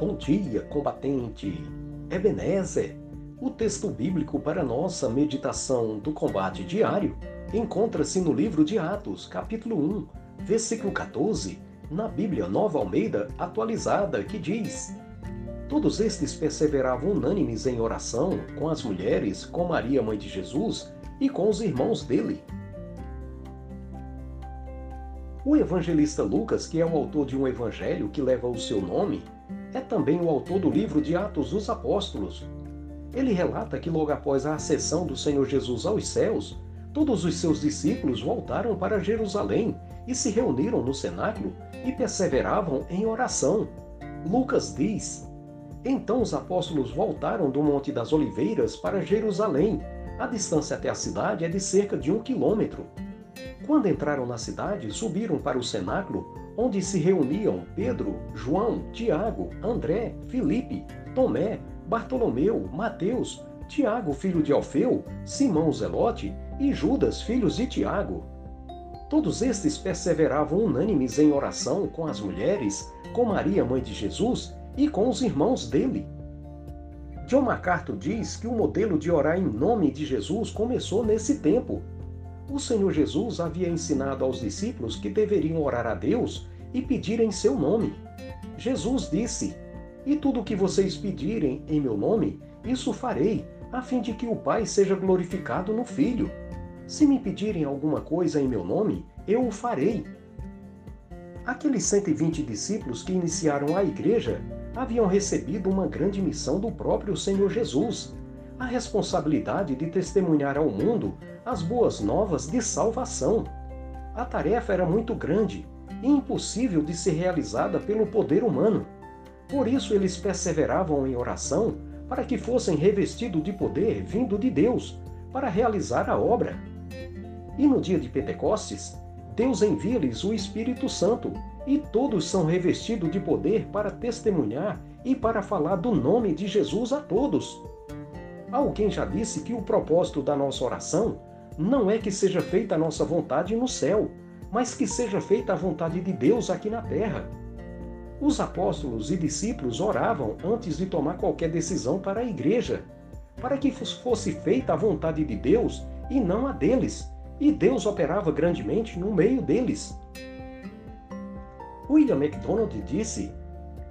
Bom dia, combatente! Ebenezer! O texto bíblico para nossa meditação do combate diário encontra-se no livro de Atos, capítulo 1, versículo 14, na Bíblia Nova Almeida atualizada, que diz: Todos estes perseveravam unânimes em oração com as mulheres, com Maria, mãe de Jesus, e com os irmãos dele. O evangelista Lucas, que é o autor de um evangelho que leva o seu nome, é também o autor do livro de Atos dos Apóstolos. Ele relata que logo após a ascensão do Senhor Jesus aos céus, todos os seus discípulos voltaram para Jerusalém e se reuniram no cenáculo e perseveravam em oração. Lucas diz: Então os apóstolos voltaram do Monte das Oliveiras para Jerusalém. A distância até a cidade é de cerca de um quilômetro. Quando entraram na cidade, subiram para o cenáculo, onde se reuniam Pedro, João, Tiago, André, Filipe, Tomé, Bartolomeu, Mateus, Tiago, filho de Alfeu, Simão Zelote e Judas, filhos de Tiago. Todos estes perseveravam unânimes em oração com as mulheres, com Maria, mãe de Jesus, e com os irmãos dele. John MacArthur diz que o modelo de orar em nome de Jesus começou nesse tempo, o Senhor Jesus havia ensinado aos discípulos que deveriam orar a Deus e pedir em seu nome. Jesus disse: E tudo o que vocês pedirem em meu nome, isso farei, a fim de que o Pai seja glorificado no Filho. Se me pedirem alguma coisa em meu nome, eu o farei. Aqueles 120 discípulos que iniciaram a igreja haviam recebido uma grande missão do próprio Senhor Jesus a responsabilidade de testemunhar ao mundo as boas novas de salvação. A tarefa era muito grande e impossível de ser realizada pelo poder humano. Por isso eles perseveravam em oração para que fossem revestidos de poder vindo de Deus para realizar a obra. E no dia de Pentecostes, Deus envia-lhes o Espírito Santo e todos são revestidos de poder para testemunhar e para falar do nome de Jesus a todos. Alguém já disse que o propósito da nossa oração não é que seja feita a nossa vontade no céu, mas que seja feita a vontade de Deus aqui na terra. Os apóstolos e discípulos oravam antes de tomar qualquer decisão para a igreja, para que fosse feita a vontade de Deus e não a deles, e Deus operava grandemente no meio deles. William MacDonald disse: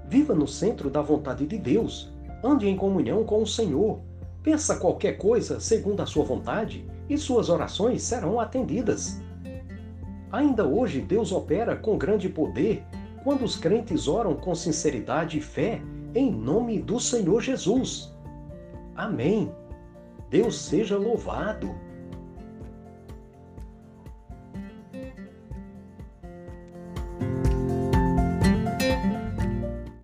Viva no centro da vontade de Deus, ande em comunhão com o Senhor, Peça qualquer coisa segundo a sua vontade e suas orações serão atendidas. Ainda hoje, Deus opera com grande poder quando os crentes oram com sinceridade e fé em nome do Senhor Jesus. Amém. Deus seja louvado.